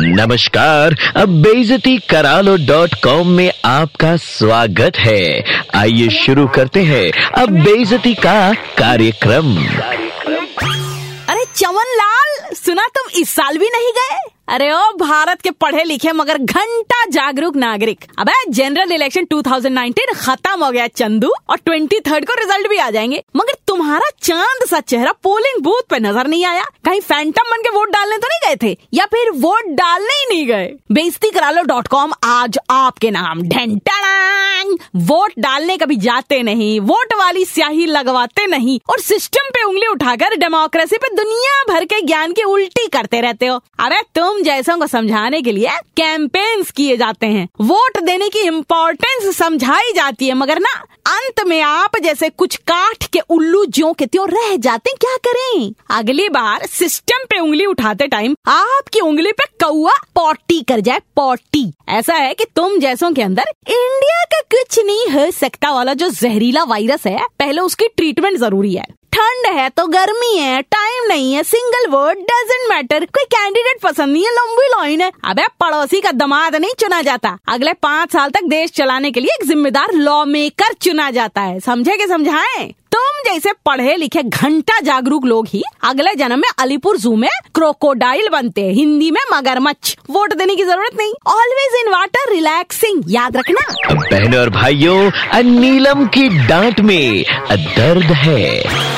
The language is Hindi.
नमस्कार, अब बेजती करालो डॉट कॉम में आपका स्वागत है। आइए शुरू करते हैं अब बेजती का कार्यक्रम। अरे चमन लाल सुना तुम इस साल भी नहीं गए? अरे ओ, भारत के पढ़े लिखे मगर घंटा जागरूक नागरिक। अबे जनरल इलेक्शन 2019 खत्म हो गया, चंदू, और 23 को रिज़ल्ट भी आ जाएँगे। मगर तुम्हारा चाँद सा चेहरा पोलिंग बूथ पे नज़र नहीं आया? कहीं फैंटम बन के वोट डालने तो नहीं गए थे? या फिर वोट डालने ही नहीं गए? बेइज्जती करा लो डॉट कॉम आज आपके नाम। ढंटांग वोट डालने कभी जाते नहीं वोट वाली स्याही लगवाते नहीं, और सिस्टम पे उंगली उठाकर डेमोक्रेसी पे दुनिया भर के ज्ञान की उल्टी करते रहते हो। अरे तुम जैसों को समझाने के लिए कैंपेन्स किए जाते हैं। वोट देने की इम्पोर्टेंस समझाई जाती है, मगर ना अंत में आप जैसे कुछ काठ के उल्लू ज्यो के त्यों रह जाते क्या करें? अगली बार सिस्टम पे उंगली उठाते टाइम आपकी उंगली पे कौआ पॉटी कर जाए, पॉटी। ऐसा है कि तुम जैसों के अंदर इंडिया का कुछ नहीं हो सकता वाला जो जहरीला वायरस है, पहले उसकी ट्रीटमेंट ज़रूरी है। ठंड है तो गर्मी है टाइम नहीं है सिंगल वर्ड डजेंट मैटर कोई कैंडिडेट पसंद नहीं है, लंबी लाइन है। अबे, पड़ोसी का दमाद नहीं चुना जाता। अगले पाँच साल तक देश चलाने के लिए एक जिम्मेदार लॉ मेकर चुना जाता है। समझे के समझाए? तुम जैसे पढ़े लिखे घंटा जागरूक लोग ही अगले जन्म में अलीपुर जू में क्रोकोडाइल बनते हैं। हिंदी में मगरमच्छ। वोट देने की ज़रूरत नहीं। ऑलवेज इन वाटर रिलैक्सिंग याद रखना। बहनों और भाइयों नीलम की डांट में दर्द है।